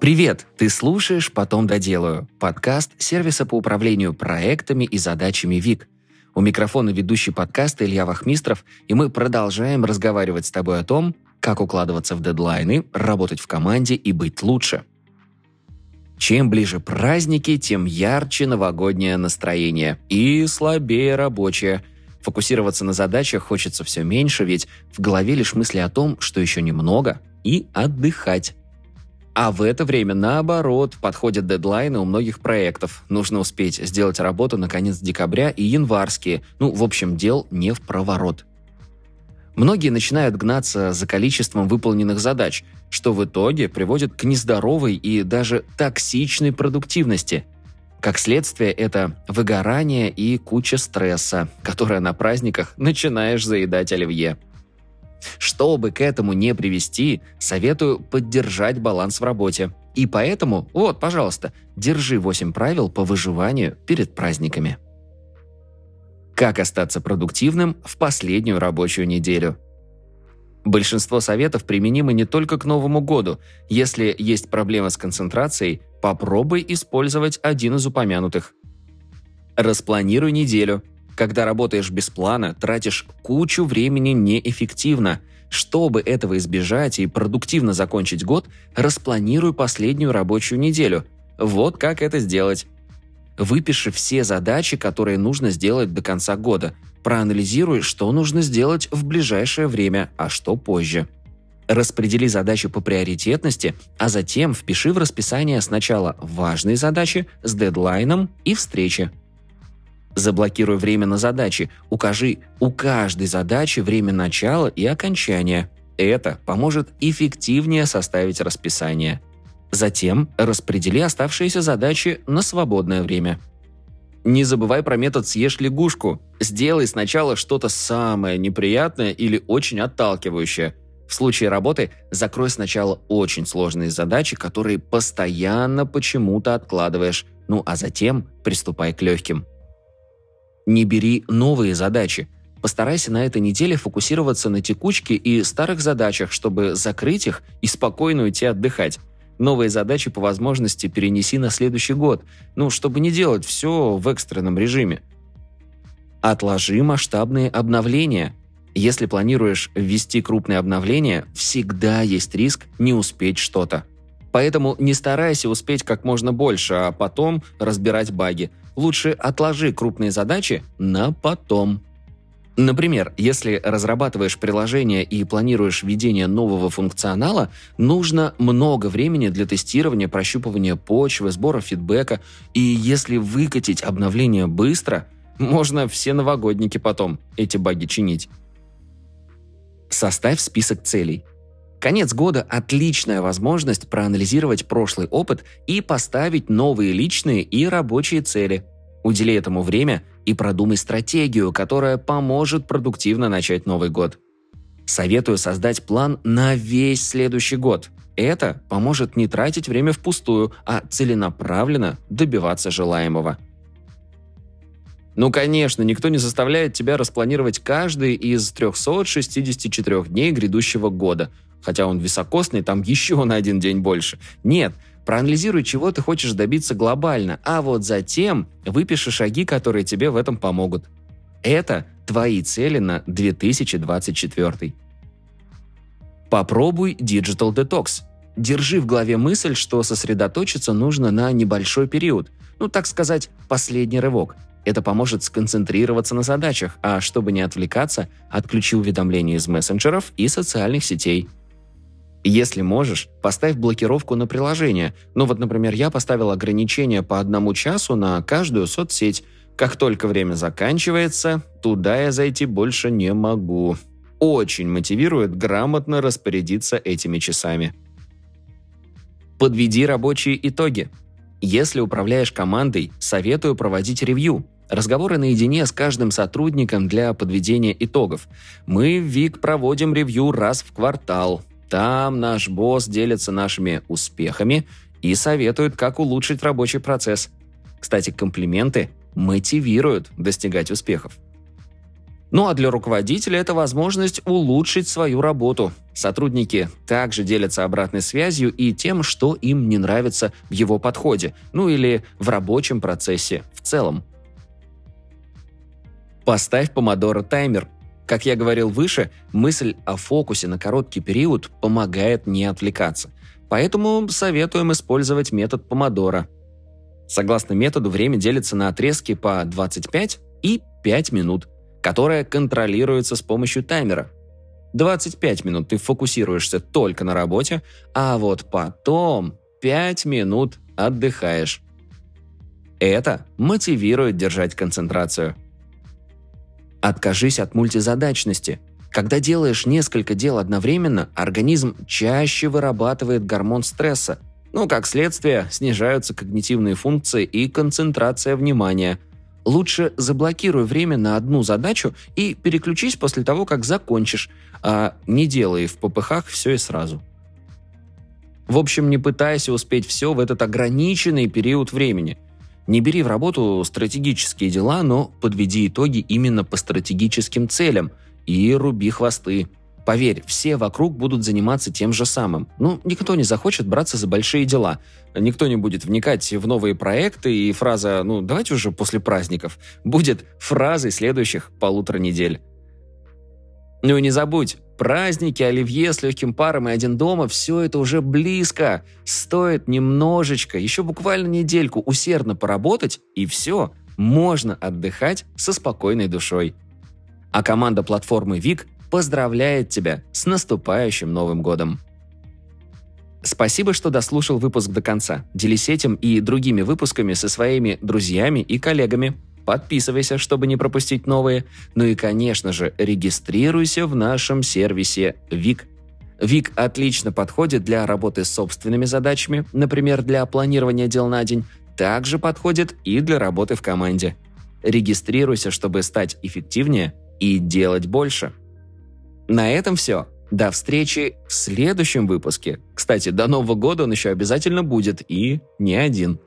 Привет! Ты слушаешь «Потом доделаю» – подкаст сервиса по управлению проектами и задачами ВИК. У микрофона ведущий подкаста Илья Вахмистров, и мы продолжаем разговаривать с тобой о том, как укладываться в дедлайны, работать в команде и быть лучше. Чем ближе праздники, тем ярче новогоднее настроение и слабее рабочее. Фокусироваться на задачах хочется все меньше, ведь в голове лишь мысли о том, что еще немного, и отдыхать. А в это время, наоборот, подходят дедлайны у многих проектов. Нужно успеть сделать работу на конец декабря и январские. Ну, в общем, дел не в проворот. Многие начинают гнаться за количеством выполненных задач, что в итоге приводит к нездоровой и даже токсичной продуктивности. Как следствие, это выгорание и куча стресса, которое на праздниках начинаешь заедать оливье. Чтобы к этому не привести, советую поддержать баланс в работе. И поэтому, вот, пожалуйста, держи 8 правил по выживанию перед праздниками. Как остаться продуктивным в последнюю рабочую неделю? Большинство советов применимы не только к Новому году. Если есть проблема с концентрацией, попробуй использовать один из упомянутых. Распланируй неделю – когда работаешь без плана, тратишь кучу времени неэффективно. Чтобы этого избежать и продуктивно закончить год, распланируй последнюю рабочую неделю. Вот как это сделать. Выпиши все задачи, которые нужно сделать до конца года. Проанализируй, что нужно сделать в ближайшее время, а что позже. Распредели задачи по приоритетности, а затем впиши в расписание сначала важные задачи с дедлайном и встречи. Заблокируй время на задачи. Укажи у каждой задачи время начала и окончания. Это поможет эффективнее составить расписание. Затем распредели оставшиеся задачи на свободное время. Не забывай про метод «съешь лягушку». Сделай сначала что-то самое неприятное или очень отталкивающее. В случае работы закрой сначала очень сложные задачи, которые постоянно почему-то откладываешь, ну а затем приступай к легким – не бери новые задачи. Постарайся на этой неделе фокусироваться на текучке и старых задачах, чтобы закрыть их и спокойно уйти отдыхать. Новые задачи по возможности перенеси на следующий год, ну, чтобы не делать все в экстренном режиме. Отложи масштабные обновления. Если планируешь ввести крупные обновления, всегда есть риск не успеть что-то. Поэтому не старайся успеть как можно больше, а потом разбирать баги – лучше отложи крупные задачи на потом. Например, если разрабатываешь приложение и планируешь введение нового функционала, нужно много времени для тестирования, прощупывания почвы, сбора фидбэка, и если выкатить обновление быстро, можно все новогодники потом эти баги чинить. Составь список целей. Конец года – отличная возможность проанализировать прошлый опыт и поставить новые личные и рабочие цели. Удели этому время и продумай стратегию, которая поможет продуктивно начать Новый год. Советую создать план на весь следующий год. Это поможет не тратить время впустую, а целенаправленно добиваться желаемого. Ну, конечно, никто не заставляет тебя распланировать каждый из 364 дней грядущего года – хотя он високосный, там еще на один день больше. Нет, проанализируй, чего ты хочешь добиться глобально, а вот затем выпиши шаги, которые тебе в этом помогут. Это твои цели на 2024. Попробуй Digital Detox. Держи в голове мысль, что сосредоточиться нужно на небольшой период, ну, так сказать, последний рывок. Это поможет сконцентрироваться на задачах, а чтобы не отвлекаться, отключи уведомления из мессенджеров и социальных сетей – если можешь, поставь блокировку на приложение. Ну вот, например, я поставил ограничение по одному часу на каждую соцсеть. Как только время заканчивается, туда я зайти больше не могу. Очень мотивирует грамотно распорядиться этими часами. Подведи рабочие итоги. Если управляешь командой, советую проводить ревью. Разговоры наедине с каждым сотрудником для подведения итогов. Мы в ВИК проводим ревью раз в квартал. Там наш босс делится нашими успехами и советует, как улучшить рабочий процесс. Кстати, комплименты мотивируют достигать успехов. Ну а для руководителя это возможность улучшить свою работу. Сотрудники также делятся обратной связью и тем, что им не нравится в его подходе, ну или в рабочем процессе в целом. Поставь помодоро таймер. Как я говорил выше, мысль о фокусе на короткий период помогает не отвлекаться. Поэтому советуем использовать метод помодоро. Согласно методу, время делится на отрезки по 25 и 5 минут – которая контролируется с помощью таймера. 25 минут ты фокусируешься только на работе, а вот потом 5 минут отдыхаешь. Это мотивирует держать концентрацию. Откажись от мультизадачности. Когда делаешь несколько дел одновременно, организм чаще вырабатывает гормон стресса. Ну, как следствие, снижаются когнитивные функции и концентрация внимания – Лучше заблокируй время на одну задачу и переключись после того, как закончишь, а не делай в попыхах все и сразу. В общем, не пытайся успеть все в этот ограниченный период времени. Не бери в работу стратегические дела, но подведи итоги именно по стратегическим целям и руби хвосты. Поверь, все вокруг будут заниматься тем же самым. Ну, никто не захочет браться за большие дела. Никто не будет вникать в новые проекты, и фраза «ну, давайте уже после праздников» будет фразой следующих полутора недель. Ну и не забудь, праздники, оливье с легким паром и один дома – все это уже близко. Стоит немножечко, еще буквально недельку усердно поработать, и все, можно отдыхать со спокойной душой. А команда платформы ВИК поздравляет тебя с наступающим Новым годом! Спасибо, что дослушал выпуск до конца. Делись этим и другими выпусками со своими друзьями и коллегами. Подписывайся, чтобы не пропустить новые. Ну и, конечно же, регистрируйся в нашем сервисе ВИК. ВИК отлично подходит для работы с собственными задачами, например, для планирования дел на день, также подходит и для работы в команде. Регистрируйся, чтобы стать эффективнее и делать больше – на этом все. До встречи в следующем выпуске. Кстати, до Нового года он еще обязательно будет и не один.